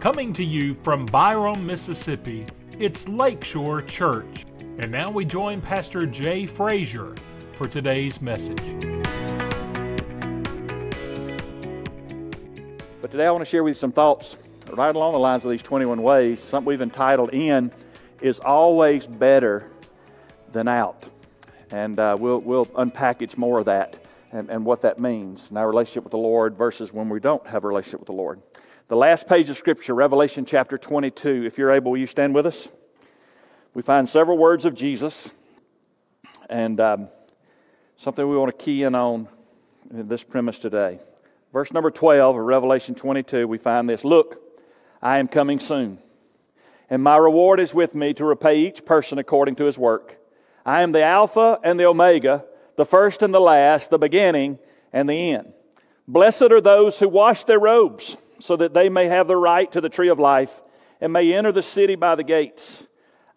Coming to you from Byram, Mississippi, it's Lakeshore Church. And now we join Pastor Jay Frazier for today's message. But today I want to share with you some thoughts right along the lines of these 21 ways. Something we've entitled In is Always Better Than Out. And uh, we'll, we'll unpackage more of that and, and what that means in our relationship with the Lord versus when we don't have a relationship with the Lord. The last page of Scripture, Revelation chapter 22. If you're able, will you stand with us? We find several words of Jesus and um, something we want to key in on in this premise today. Verse number 12 of Revelation 22, we find this Look, I am coming soon, and my reward is with me to repay each person according to his work. I am the Alpha and the Omega, the first and the last, the beginning and the end. Blessed are those who wash their robes so that they may have the right to the tree of life and may enter the city by the gates.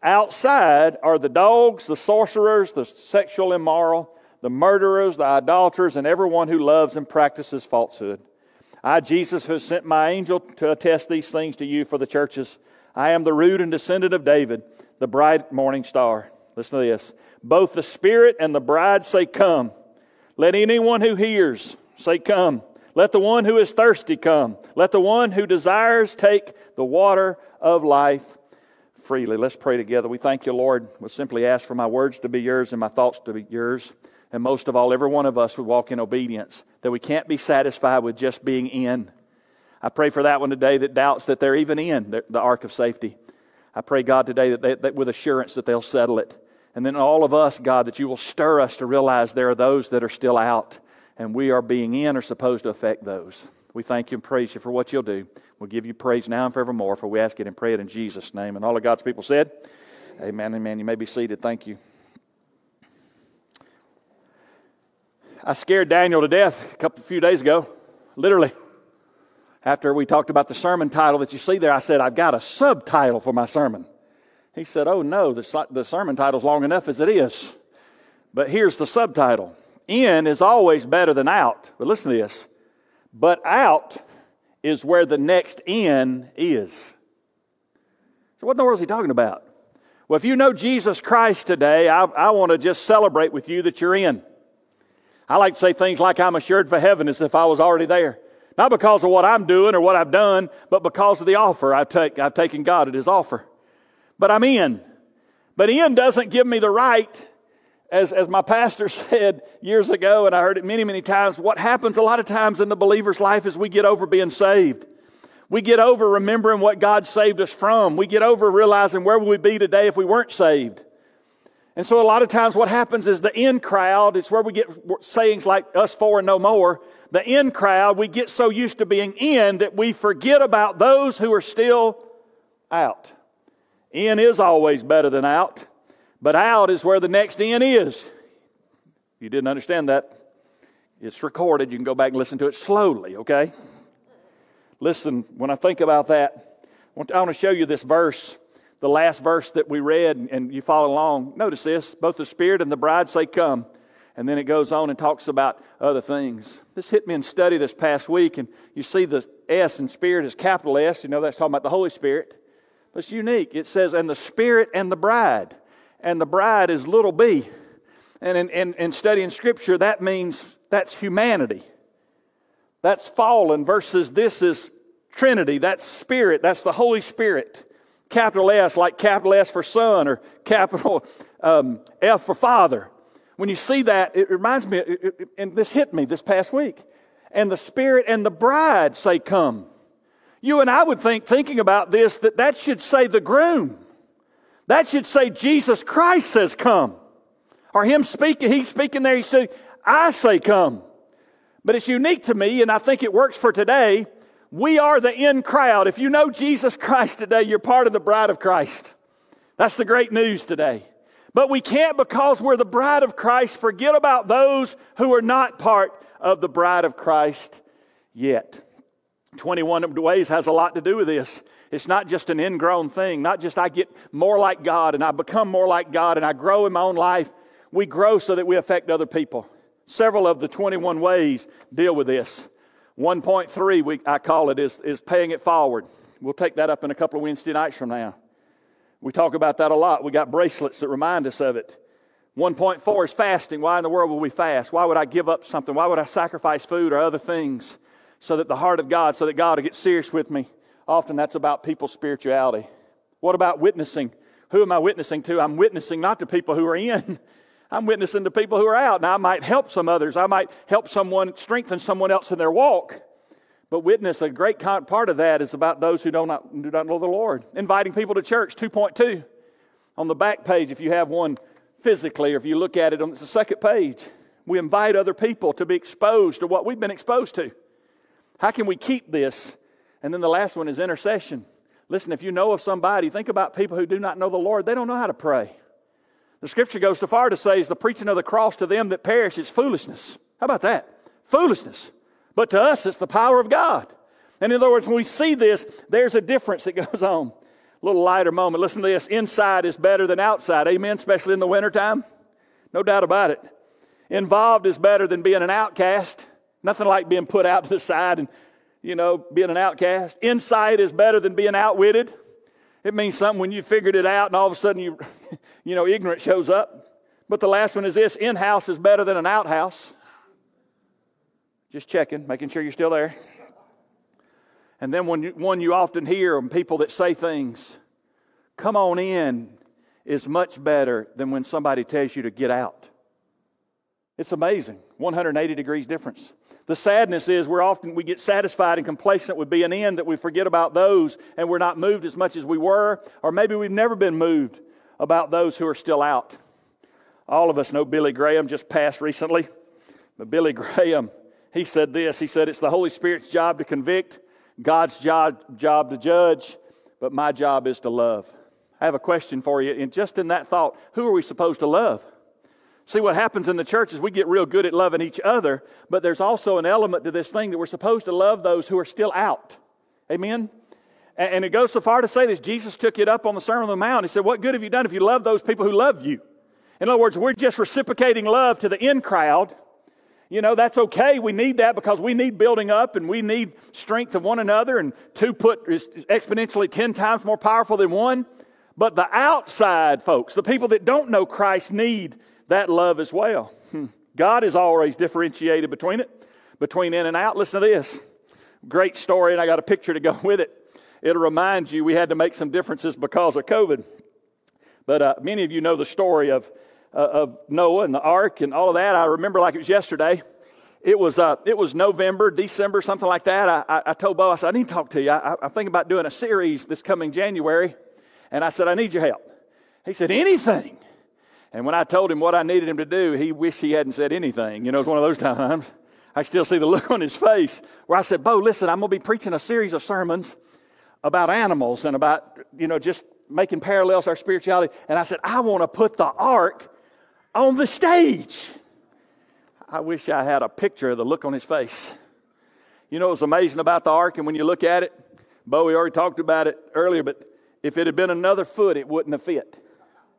Outside are the dogs, the sorcerers, the sexual immoral, the murderers, the idolaters, and everyone who loves and practices falsehood. I, Jesus, have sent my angel to attest these things to you for the churches. I am the root and descendant of David, the bright morning star. Listen to this. Both the Spirit and the bride say, Come. Let anyone who hears say, Come. Let the one who is thirsty come. Let the one who desires take the water of life freely. Let's pray together. We thank you, Lord. We simply ask for my words to be yours and my thoughts to be yours. And most of all, every one of us would walk in obedience, that we can't be satisfied with just being in. I pray for that one today that doubts that they're even in the, ark of safety. I pray, God, today that, they, that with assurance that they'll settle it. And then all of us, God, that you will stir us to realize there are those that are still out and we are being in are supposed to affect those. We thank you and praise you for what you'll do. We'll give you praise now and forevermore, for we ask it and pray it in Jesus' name. And all of God's people said, Amen, amen. You may be seated. Thank you. I scared Daniel to death a couple few days ago, literally. After we talked about the sermon title that you see there, I said, I've got a subtitle for my sermon. He said, Oh, no, the, the sermon title's long enough as it is. But here's the subtitle in is always better than out. But listen to this. But out is where the next in is. So, what in the world is he talking about? Well, if you know Jesus Christ today, I, I want to just celebrate with you that you're in. I like to say things like I'm assured for heaven as if I was already there. Not because of what I'm doing or what I've done, but because of the offer I've, take, I've taken God at His offer. But I'm in. But in doesn't give me the right as, as my pastor said years ago, and I heard it many, many times, what happens a lot of times in the believer's life is we get over being saved. We get over remembering what God saved us from. We get over realizing where would we be today if we weren't saved. And so a lot of times what happens is the in crowd, it's where we get sayings like us four and no more. The in crowd, we get so used to being in that we forget about those who are still out. In is always better than out. But out is where the next in is. You didn't understand that? It's recorded. You can go back and listen to it slowly, okay? Listen, when I think about that, I want to show you this verse, the last verse that we read, and you follow along. Notice this both the Spirit and the bride say, Come. And then it goes on and talks about other things. This hit me in study this past week, and you see the S in Spirit is capital S. You know that's talking about the Holy Spirit. But it's unique. It says, And the Spirit and the bride and the bride is little b. And in, in, in studying Scripture, that means that's humanity. That's fallen versus this is Trinity. That's Spirit. That's the Holy Spirit. Capital S, like capital S for Son, or capital um, F for Father. When you see that, it reminds me, and this hit me this past week. And the Spirit and the bride say, Come. You and I would think, thinking about this, that that should say the groom. That should say Jesus Christ says come. Or him speaking, he's speaking there, he said, I say come. But it's unique to me, and I think it works for today. We are the in crowd. If you know Jesus Christ today, you're part of the bride of Christ. That's the great news today. But we can't, because we're the bride of Christ, forget about those who are not part of the bride of Christ yet. 21 ways has a lot to do with this. It's not just an ingrown thing, not just I get more like God and I become more like God and I grow in my own life. We grow so that we affect other people. Several of the 21 ways deal with this. 1.3, we, I call it, is, is paying it forward. We'll take that up in a couple of Wednesday nights from now. We talk about that a lot. We got bracelets that remind us of it. 1.4 is fasting. Why in the world would we fast? Why would I give up something? Why would I sacrifice food or other things so that the heart of God, so that God will get serious with me? Often that's about people's spirituality. What about witnessing? Who am I witnessing to? I'm witnessing not to people who are in. I'm witnessing to people who are out. Now, I might help some others. I might help someone, strengthen someone else in their walk. But witness, a great part of that is about those who do not, do not know the Lord. Inviting people to church, 2.2. On the back page, if you have one physically, or if you look at it on the second page, we invite other people to be exposed to what we've been exposed to. How can we keep this? And then the last one is intercession. Listen, if you know of somebody, think about people who do not know the Lord, they don't know how to pray. The scripture goes too far to say, is the preaching of the cross to them that perish is foolishness. How about that? Foolishness. But to us, it's the power of God. And in other words, when we see this, there's a difference that goes on. A little lighter moment. Listen to this inside is better than outside. Amen, especially in the wintertime. No doubt about it. Involved is better than being an outcast. Nothing like being put out to the side and, you know, being an outcast. Insight is better than being outwitted. It means something when you figured it out and all of a sudden you, you know, ignorant shows up. But the last one is this in house is better than an outhouse. Just checking, making sure you're still there. And then one you, one you often hear from people that say things, come on in, is much better than when somebody tells you to get out. It's amazing. 180 degrees difference. The sadness is we're often we get satisfied and complacent with being in that we forget about those and we're not moved as much as we were, or maybe we've never been moved about those who are still out. All of us know Billy Graham just passed recently. But Billy Graham he said this He said, It's the Holy Spirit's job to convict, God's job, job to judge, but my job is to love. I have a question for you. And just in that thought, who are we supposed to love? See, what happens in the church is we get real good at loving each other, but there's also an element to this thing that we're supposed to love those who are still out. Amen? And it goes so far to say this Jesus took it up on the Sermon on the Mount. He said, What good have you done if you love those people who love you? In other words, we're just reciprocating love to the in crowd you know, that's okay. We need that because we need building up and we need strength of one another, and two put is exponentially 10 times more powerful than one. But the outside folks, the people that don't know Christ, need that love as well. Hmm. God is always differentiated between it, between in and out. Listen to this great story, and I got a picture to go with it. It'll remind you we had to make some differences because of COVID. But uh, many of you know the story of uh, of Noah and the ark and all of that. I remember like it was yesterday. It was, uh, it was November, December, something like that. I, I, I told Bo, I said, I need to talk to you. I, I'm thinking about doing a series this coming January. And I said, I need your help. He said, anything. And when I told him what I needed him to do, he wished he hadn't said anything. You know, it's one of those times. I still see the look on his face where I said, Bo, listen, I'm going to be preaching a series of sermons about animals and about, you know, just making parallels our spirituality. And I said, I want to put the ark on the stage. I wish I had a picture of the look on his face. You know what's amazing about the ark, and when you look at it, Bo, we already talked about it earlier, but if it had been another foot, it wouldn't have fit.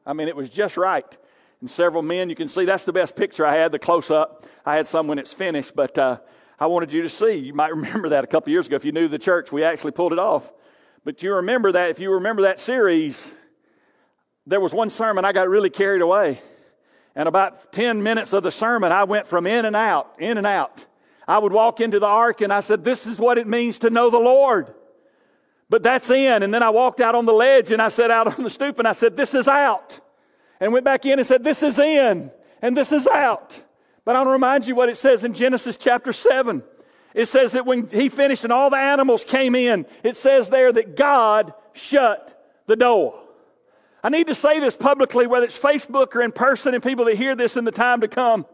I mean, it was just right. And several men, you can see that's the best picture I had, the close up. I had some when it's finished, but uh, I wanted you to see. You might remember that a couple years ago. If you knew the church, we actually pulled it off. But you remember that, if you remember that series, there was one sermon I got really carried away. And about 10 minutes of the sermon, I went from in and out, in and out. I would walk into the ark and I said, This is what it means to know the Lord. But that's in. And then I walked out on the ledge and I sat out on the stoop and I said, This is out. And went back in and said, This is in and this is out. But I want to remind you what it says in Genesis chapter 7. It says that when he finished and all the animals came in, it says there that God shut the door. I need to say this publicly, whether it's Facebook or in person, and people that hear this in the time to come.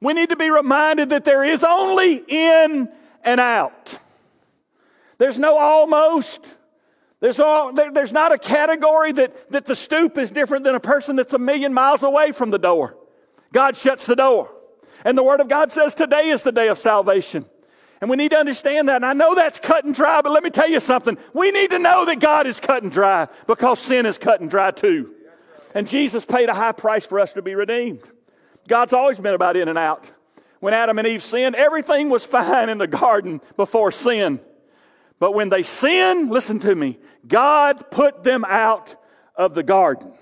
We need to be reminded that there is only in and out. There's no almost. There's, no, there, there's not a category that, that the stoop is different than a person that's a million miles away from the door. God shuts the door. And the Word of God says today is the day of salvation. And we need to understand that. And I know that's cut and dry, but let me tell you something. We need to know that God is cut and dry because sin is cut and dry too. And Jesus paid a high price for us to be redeemed. God's always been about in and out. When Adam and Eve sinned, everything was fine in the garden before sin. But when they sin, listen to me, God put them out of the garden.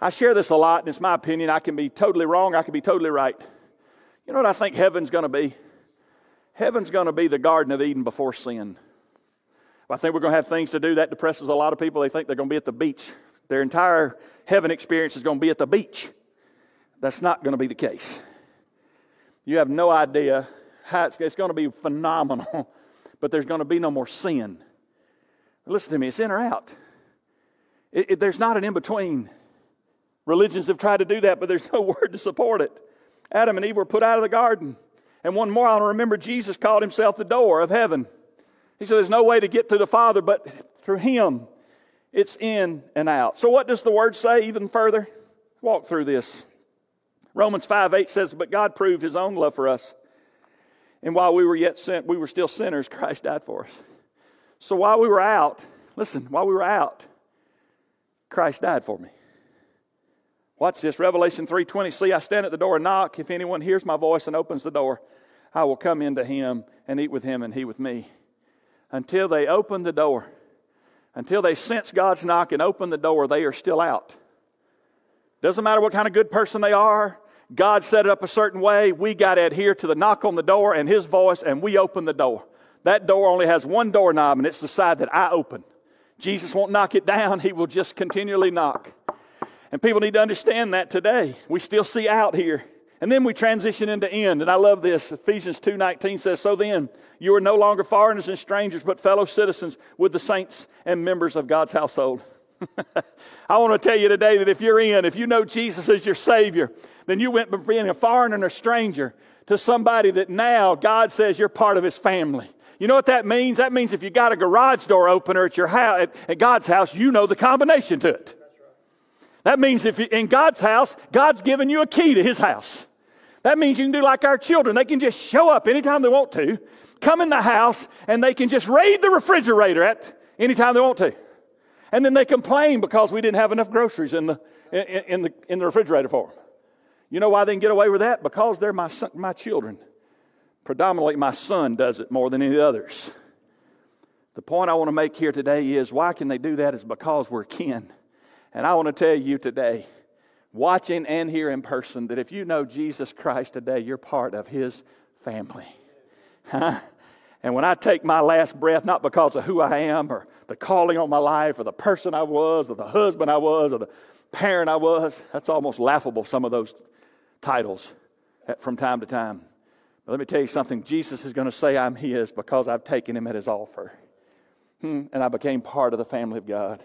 I share this a lot, and it's my opinion. I can be totally wrong, I can be totally right. You know what I think heaven's going to be? Heaven's going to be the Garden of Eden before sin. I think we're going to have things to do. That depresses a lot of people. They think they're going to be at the beach. Their entire heaven experience is going to be at the beach. That's not going to be the case. You have no idea how it's, it's going to be phenomenal, but there's going to be no more sin. Listen to me, it's in or out. It, it, there's not an in between. Religions have tried to do that, but there's no word to support it. Adam and Eve were put out of the garden. And one more, I remember Jesus called himself the door of heaven. He said, There's no way to get to the Father but through him. It's in and out. So, what does the word say even further? Walk through this. Romans 5 8 says, But God proved his own love for us. And while we were yet sent, we were still sinners, Christ died for us. So while we were out, listen, while we were out, Christ died for me. Watch this, Revelation 3:20. See, I stand at the door and knock. If anyone hears my voice and opens the door, I will come into him and eat with him and he with me. Until they open the door, until they sense God's knock and open the door, they are still out. Doesn't matter what kind of good person they are. God set it up a certain way. We got to adhere to the knock on the door and his voice, and we open the door. That door only has one doorknob, and it's the side that I open. Jesus won't knock it down, he will just continually knock. And people need to understand that today. We still see out here. And then we transition into end. And I love this. Ephesians 2:19 says, "So then, you are no longer foreigners and strangers, but fellow citizens with the saints and members of God's household." I want to tell you today that if you're in, if you know Jesus as your Savior, then you went from being a foreigner and a stranger to somebody that now God says you're part of His family. You know what that means? That means if you got a garage door opener at your house, at, God's house, you know the combination to it. That means if you, in God's house, God's given you a key to His house. That means you can do like our children. They can just show up anytime they want to, come in the house, and they can just raid the refrigerator at anytime they want to. And then they complain because we didn't have enough groceries in the, in, in the, in the refrigerator for them. You know why they can get away with that? Because they're my, son, my children. Predominantly, my son does it more than any others. The point I want to make here today is why can they do that? Is because we're kin. And I want to tell you today, watching and here in person, that if you know Jesus Christ today, you're part of his family. Huh? And when I take my last breath, not because of who I am or the calling on my life or the person I was or the husband I was or the parent I was, that's almost laughable, some of those titles from time to time. But let me tell you something Jesus is going to say I'm his because I've taken him at his offer. Hmm, and I became part of the family of God.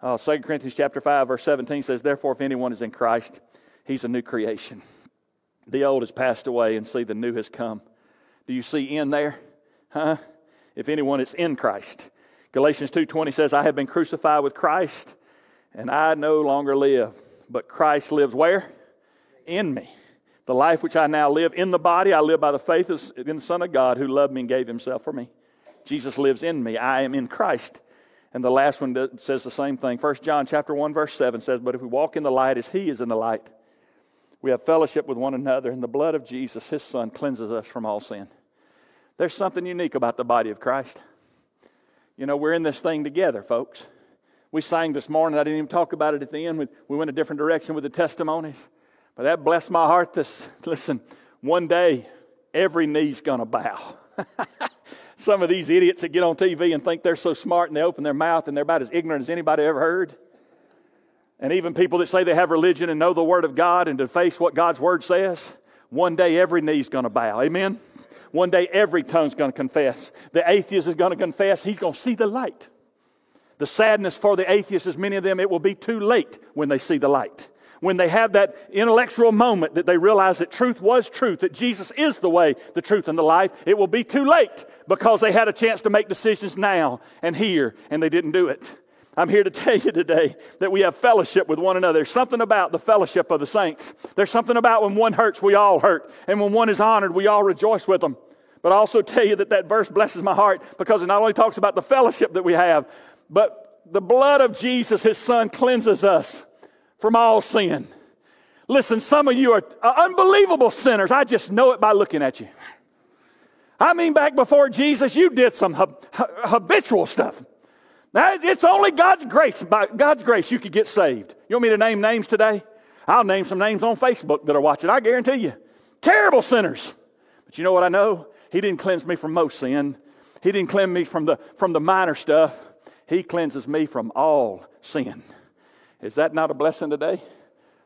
Uh, 2 Corinthians chapter 5, verse 17 says, Therefore, if anyone is in Christ, he's a new creation. The old has passed away, and see, the new has come. Do you see in there? Huh? If anyone is in Christ. Galatians 2.20 says, I have been crucified with Christ, and I no longer live. But Christ lives where? In me. The life which I now live in the body, I live by the faith in the Son of God who loved me and gave himself for me. Jesus lives in me. I am in Christ. And the last one says the same thing. 1 John chapter 1 verse 7 says, "But if we walk in the light as he is in the light, we have fellowship with one another, and the blood of Jesus, his son, cleanses us from all sin." There's something unique about the body of Christ. You know, we're in this thing together, folks. We sang this morning. I didn't even talk about it at the end. We went a different direction with the testimonies. But that blessed my heart. This, listen, one day every knee's to bow. Some of these idiots that get on TV and think they're so smart and they open their mouth and they're about as ignorant as anybody ever heard. And even people that say they have religion and know the Word of God and to face what God's Word says, one day every knee's to bow. Amen? One day every tongue's going to confess. The atheist is going to confess. He's going to see the light. The sadness for the atheists is many of them, it will be too late when they see the light when they have that intellectual moment that they realize that truth was truth, that Jesus is the way, the truth, and the life, it will be too late because they had a chance to make decisions now and here, and they didn't do it. I'm here to tell you today that we have fellowship with one another. There's something about the fellowship of the saints. There's something about when one hurts, we all hurt. And when one is honored, we all rejoice with them. But I also tell you that that verse blesses my heart because it not only talks about the fellowship that we have, but the blood of Jesus, his son, cleanses us from all sin. Listen, some of you are uh, unbelievable sinners. I just know it by looking at you. I mean, back before Jesus, you did some habitual stuff. It's only God's grace. By God's grace, you could get saved. You want me to name names today? I'll name some names on Facebook that are watching. I guarantee you. Terrible sinners. But you know what I know? He didn't cleanse me from most sin. He didn't cleanse me from the, from the minor stuff. He cleanses me from all sin. Is that not a blessing today?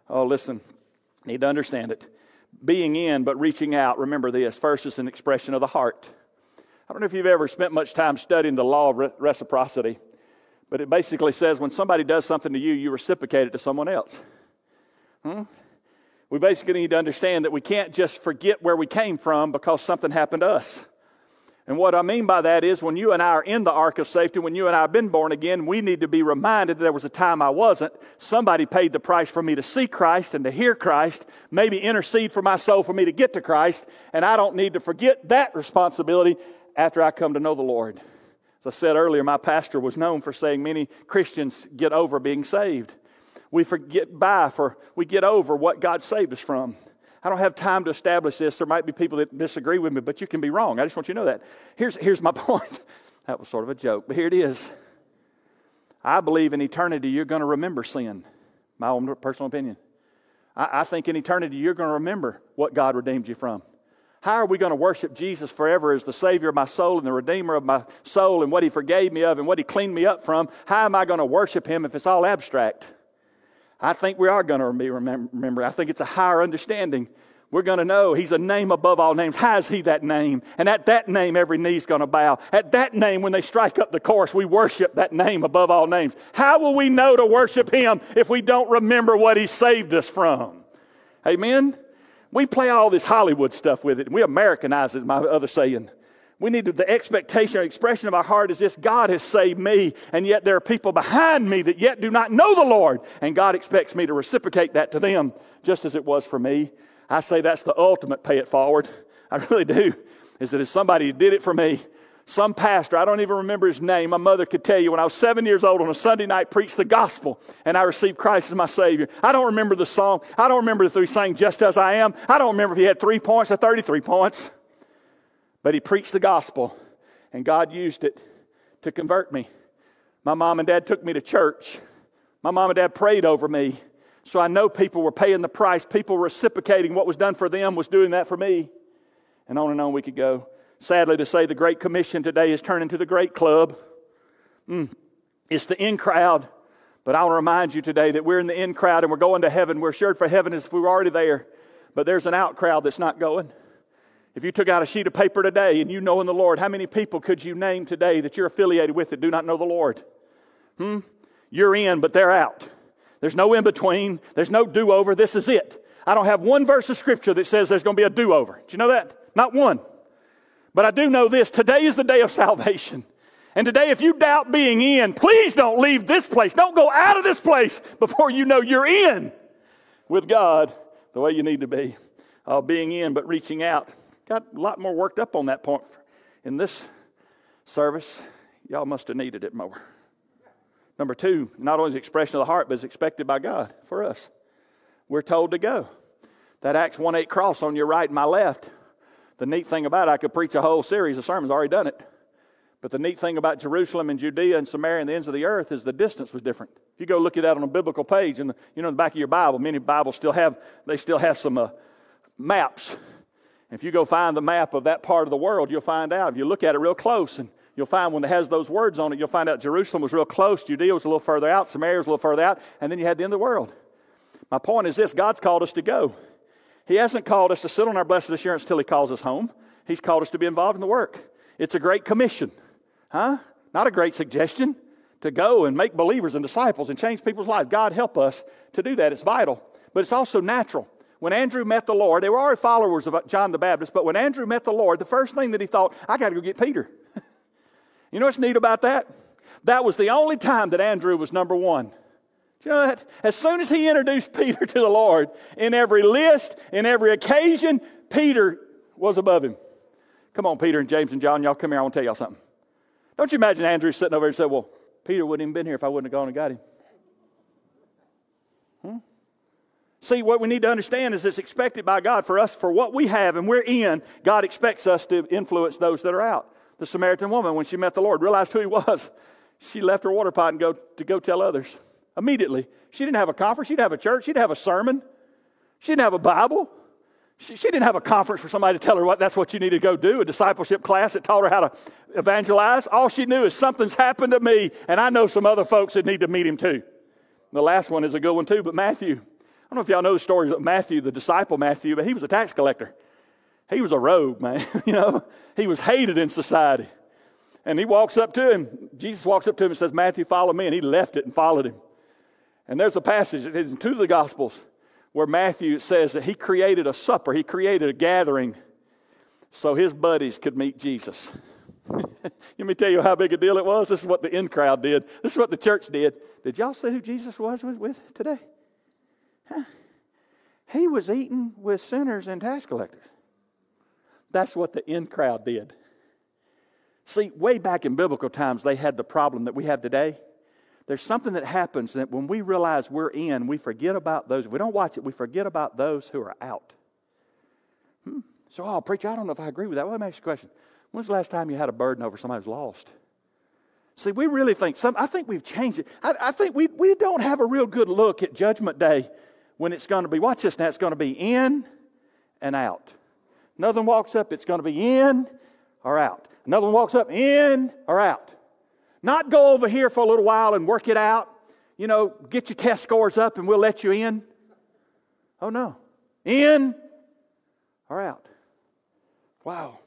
Oh, listen, need to understand it. Being in, but reaching out, remember this. First is an expression of the heart. I don't know if you've ever spent much time studying the law of reciprocity, but it basically says when somebody does something to you, you reciprocate it to someone else. Hmm? We basically need to understand that we can't just forget where we came from because something happened to us. And what I mean by that is when you and I are in the ark of safety, when you and I have been born again, we need to be reminded that there was a time I wasn't. Somebody paid the price for me to see Christ and to hear Christ, maybe intercede for my soul for me to get to Christ, and I don't need to forget that responsibility after I come to know the Lord. As I said earlier, my pastor was known for saying many Christians get over being saved. We forget by for we get over what God saved us from. I don't have time to establish this. There might be people that disagree with me, but you can be wrong. I just want you to know that. Here's, here's my point. that was sort of a joke, but here it is. I believe in eternity you're going to remember sin. My own personal opinion. I, I think in eternity you're going to remember what God redeemed you from. How are we going to worship Jesus forever as the Savior of my soul and the Redeemer of my soul and what He forgave me of and what He cleaned me up from? How am I going to worship Him if it's all abstract? I think we are going to remember. I think it's a higher understanding. We're going to know He's a name above all names. Has He that name? And at that name, every knee's going to bow. At that name, when they strike up the chorus, we worship that name above all names. How will we know to worship Him if we don't remember what He saved us from? Amen? We play all this Hollywood stuff with it. We Americanize it, my other saying. We need to, the expectation or expression of our heart is this God has saved me, and yet there are people behind me that yet do not know the Lord. And God expects me to reciprocate that to them just as it was for me. I say that's the ultimate pay it forward. I really do. Is that if somebody did it for me, some pastor, I don't even remember his name, my mother could tell you when I was seven years old on a Sunday night, preached the gospel and I received Christ as my Savior. I don't remember the song. I don't remember if he sang Just As I Am. I don't remember if he had three points or 33 points. But he preached the gospel, and God used it to convert me. My mom and dad took me to church. My mom and dad prayed over me. So I know people were paying the price. People reciprocating what was done for them was doing that for me. And on and on we could go. Sadly to say, the Great Commission today is turning to the Great Club. Mm. It's the in crowd. But I want to remind you today that we're in the in crowd and we're going to heaven. We're assured for heaven as if we were already there. But there's an out crowd that's not going. If you took out a sheet of paper today and you know in the Lord, how many people could you name today that you're affiliated with that do not know the Lord? Hmm? You're in, but they're out. There's no in between. There's no do over. This is it. I don't have one verse of scripture that says there's going to be a do over. Do you know that? Not one. But I do know this today is the day of salvation. And today, if you doubt being in, please don't leave this place. Don't go out of this place before you know you're in with God the way you need to be. Uh, being in, but reaching out. Got a lot more worked up on that point in this service. Y'all must have needed it more. Number two, not only is expression of the heart, but it's expected by God for us. We're told to go. That Acts 1 8 cross on your right and my left. The neat thing about it, I could preach a whole series of sermons, I've already done it. But the neat thing about Jerusalem and Judea and Samaria and the ends of the earth is the distance was different. If you go look at that on a biblical page, and you know, in the back of your Bible, many Bibles still have they still have some uh, maps if you go find the map of that part of the world, you'll find out. If you look at it real close, and you'll find when it has those words on it, you'll find out Jerusalem was real close, Judea was a little further out, Samaria was a little further out, and then you had the end of the world. My point is this God's called us to go. He hasn't called us to sit on our blessed assurance till He calls us home. He's called us to be involved in the work. It's a great commission, huh? Not a great suggestion to go and make believers and disciples and change people's lives. God help us to do that. It's vital, but it's also natural when Andrew met the Lord, they were already followers of John the Baptist, but when Andrew met the Lord, the first thing that he thought, I got to go get Peter. you know what's neat about that? That was the only time that Andrew was number one. As soon as he introduced Peter to the Lord, in every list, in every occasion, Peter was above him. Come on, Peter and James and John, y'all come here. I want to tell y'all something. Don't you imagine Andrew sitting over here and said, Well, Peter wouldn't even been here if I wouldn't have gone and got him. Hmm? See, what we need to understand is it's expected by God for us, for what we have and we're in, God expects us to influence those that are out. The Samaritan woman, when she met the Lord, realized who he was. She left her water pot and go to go tell others immediately. She didn't have a conference, she didn't have a church, she didn't have a sermon, she didn't have a Bible. She, she didn't have a conference for somebody to tell her what that's what you need to go do, a discipleship class that taught her how to evangelize. All she knew is something's happened to me, and I know some other folks that need to meet him too. The last one is a good one too, but Matthew. I don't know if y'all know the story of Matthew, the disciple Matthew, but he was a tax collector. He was a rogue, man. you know, he was hated in society. And he walks up to him. Jesus walks up to him and says, Matthew, follow me. And he left it and followed him. And there's a passage, in two of the Gospels, where Matthew says that he created a supper, he created a gathering so his buddies could meet Jesus. Let me tell you how big a deal it was. This is what the in crowd did. This is what the church did. Did y'all see who Jesus was with, with today? Huh? He was eating with sinners and tax collectors. That's what the in crowd did. See, way back in biblical times, they had the problem that we have today. There's something that happens that when we realize we're in, we forget about those. If we don't watch it, we forget about those who are out. Hmm. So, oh, preacher, I don't know if I agree with that. Well, let me ask you a question. When's the last time you had a burden over somebody who's lost? See, we really think some, I think we've changed it. I, I think we, we don't have a real good look at Judgment Day when it's going to be, watch this now, it's going to be in and out. Another one walks up, it's going to be in or out. Another one walks up, in or out. Not go over here for a little while and work it out. You know, get your test scores up and we'll let you in. Oh, no. In or out. Wow.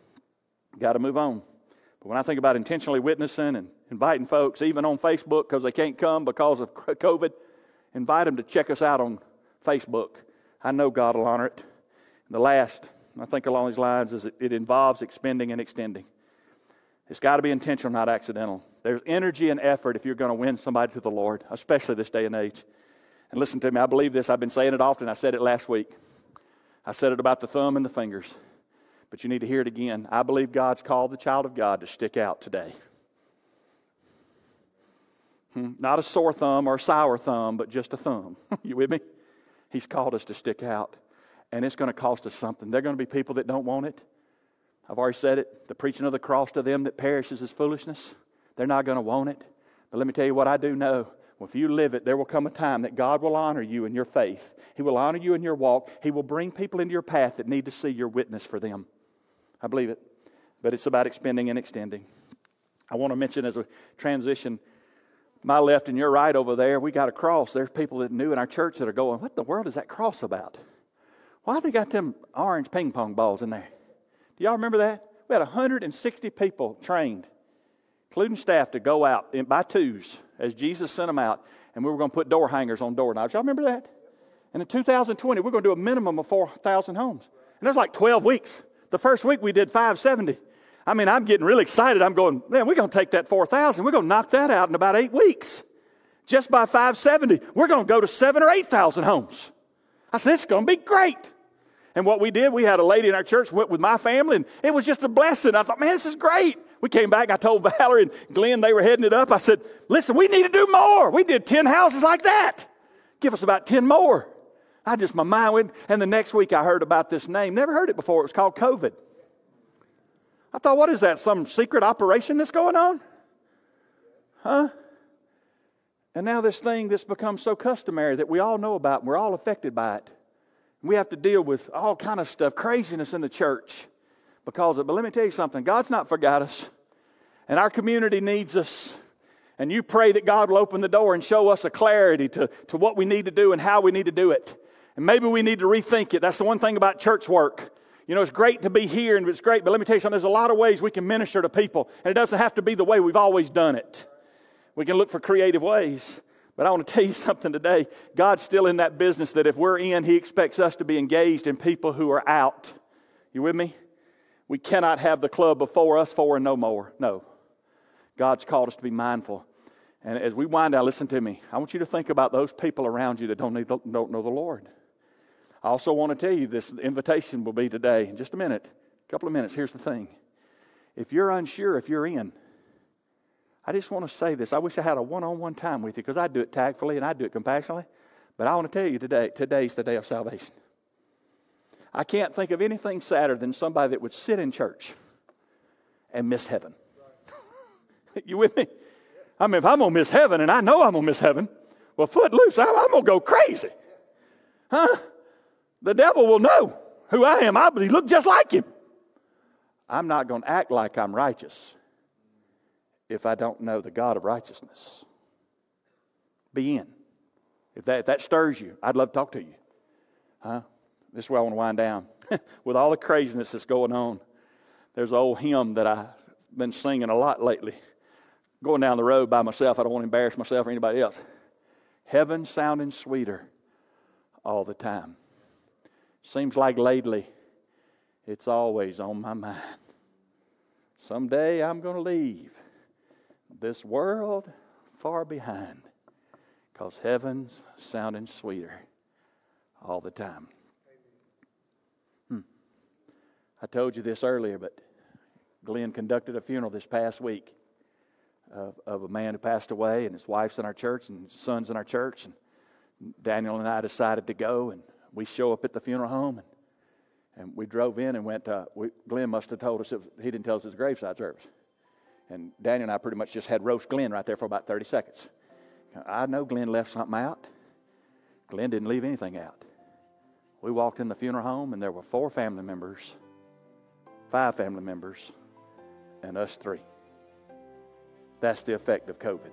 Got to move on. But when I think about intentionally witnessing and inviting folks, even on Facebook, because they can't come because of COVID, invite them to check us out on Facebook. I know God will honor it. And the last, I think along these lines, is it, it involves expending and extending. It's got to be intentional, not accidental. There's energy and effort if you're going to win somebody to the Lord, especially this day and age. And listen to me, I believe this. I've been saying it often. I said it last week. I said it about the thumb and the fingers. But you need to hear it again. I believe God's called the child of God to stick out today. Hmm? Not a sore thumb or a sour thumb, but just a thumb. you with me? He's called us to stick out, and it's going to cost us something. There are going to be people that don't want it. I've already said it. The preaching of the cross to them that perishes is foolishness. They're not going to want it. But let me tell you what I do know. if you live it, there will come a time that God will honor you in your faith. He will honor you in your walk. He will bring people into your path that need to see your witness for them. I believe it. But it's about expending and extending. I want to mention as a transition my left and your right over there, we got a cross. There's people that knew in our church that are going, What the world is that cross about? Why they got them orange ping pong balls in there? Do y'all remember that? We had 160 people trained, including staff, to go out in, by twos as Jesus sent them out, and we were going to put door hangers on doorknobs. Y'all remember that? And in 2020, we're going to do a minimum of 4,000 homes. And that's like 12 weeks. The first week we did 570. I mean, I'm getting really excited. I'm going, man, we're going to take that 4,000. We're going to knock that out in about eight weeks. Just by 570, we're going to go to seven or 8,000 homes. I said, it's going to be great. And what we did, we had a lady in our church went with my family, and it was just a blessing. I thought, man, this is great. We came back. I told Valerie and Glenn they were heading it up. I said, listen, we need to do more. We did 10 houses like that. Give us about 10 more. I just, my mind went, and the next week I heard about this name. Never heard it before. It was called COVID. I thought, what is that? Some secret operation that's going on? Huh? And now this thing that's become so customary that we all know about and we're all affected by it. We have to deal with all kind of stuff, craziness in the church because of it. But let me tell you something God's not forgot us, and our community needs us. And you pray that God will open the door and show us a clarity to, to what we need to do and how we need to do it. And maybe we need to rethink it. That's the one thing about church work. You know, it's great to be here and it's great, but let me tell you something. There's a lot of ways we can minister to people, and it doesn't have to be the way we've always done it. We can look for creative ways. But I want to tell you something today. God's still in that business that if we're in, He expects us to be engaged in people who are out. You with me? We cannot have the club before us, four and no more. No. God's called us to be mindful. And as we wind down, listen to me. I want you to think about those people around you that don't, the, don't know the Lord. I also want to tell you this invitation will be today in just a minute, a couple of minutes. Here's the thing if you're unsure if you're in, I just want to say this. I wish I had a one on one time with you because I do it tactfully and I do it compassionately. But I want to tell you today, today's the day of salvation. I can't think of anything sadder than somebody that would sit in church and miss heaven. you with me? I mean, if I'm going to miss heaven, and I know I'm going to miss heaven, well, footloose, I'm, I'm going to go crazy. Huh? The devil will know who I am. I look just like him. I'm not going to act like I'm righteous if I don't know the God of righteousness. Be in. If that, if that stirs you, I'd love to talk to you. Huh? This is where I want to wind down. With all the craziness that's going on, there's an old hymn that I've been singing a lot lately. Going down the road by myself, I don't want to embarrass myself or anybody else. Heaven sounding sweeter all the time. Seems like lately, it's always on my mind. Someday I'm going to leave this world far behind because heaven's sounding sweeter all the time. Hmm. I told you this earlier, but Glenn conducted a funeral this past week of, of a man who passed away, and his wife's in our church, and his son's in our church. And Daniel and I decided to go, and we show up at the funeral home, and, and we drove in and went. Uh, we, Glenn must have told us was, he didn't tell us a graveside service, and Daniel and I pretty much just had roast Glenn right there for about thirty seconds. I know Glenn left something out. Glenn didn't leave anything out. We walked in the funeral home, and there were four family members, five family members, and us three. That's the effect of COVID.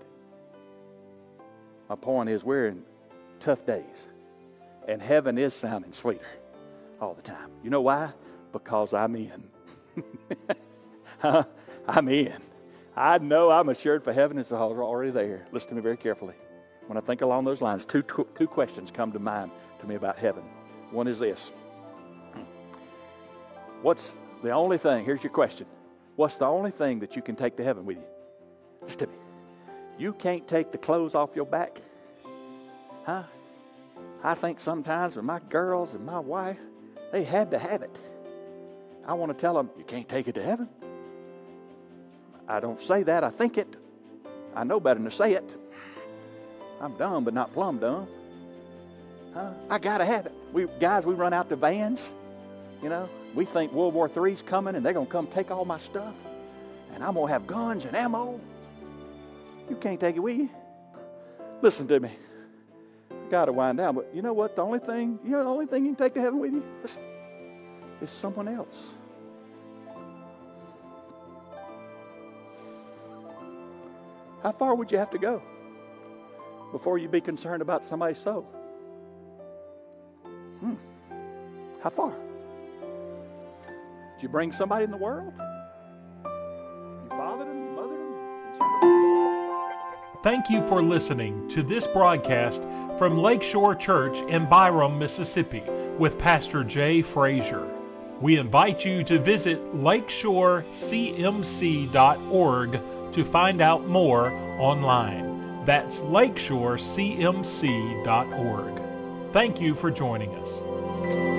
My point is, we're in tough days. And heaven is sounding sweeter all the time. You know why? Because I'm in. I'm in. I know I'm assured for heaven is already there. Listen to me very carefully. When I think along those lines, two, two, two questions come to mind to me about heaven. One is this What's the only thing? Here's your question. What's the only thing that you can take to heaven with you? Listen to me. You can't take the clothes off your back. Huh? I think sometimes with my girls and my wife, they had to have it. I want to tell them, you can't take it to heaven. I don't say that, I think it. I know better than to say it. I'm dumb, but not plumb dumb. Huh? I gotta have it. We guys, we run out to vans. You know, we think World War III's coming and they're gonna come take all my stuff, and I'm gonna have guns and ammo. You can't take it with you. Listen to me got to wind down. But you know what? The only thing, you know, the only thing you can take to heaven with you is, is someone else. How far would you have to go before you'd be concerned about somebody's soul? Hmm. How far? Did you bring somebody in the world? You fathered them, you mothered them, Thank you for listening to this broadcast from Lakeshore Church in Byram, Mississippi, with Pastor Jay Frazier. We invite you to visit lakeshorecmc.org to find out more online. That's lakeshorecmc.org. Thank you for joining us.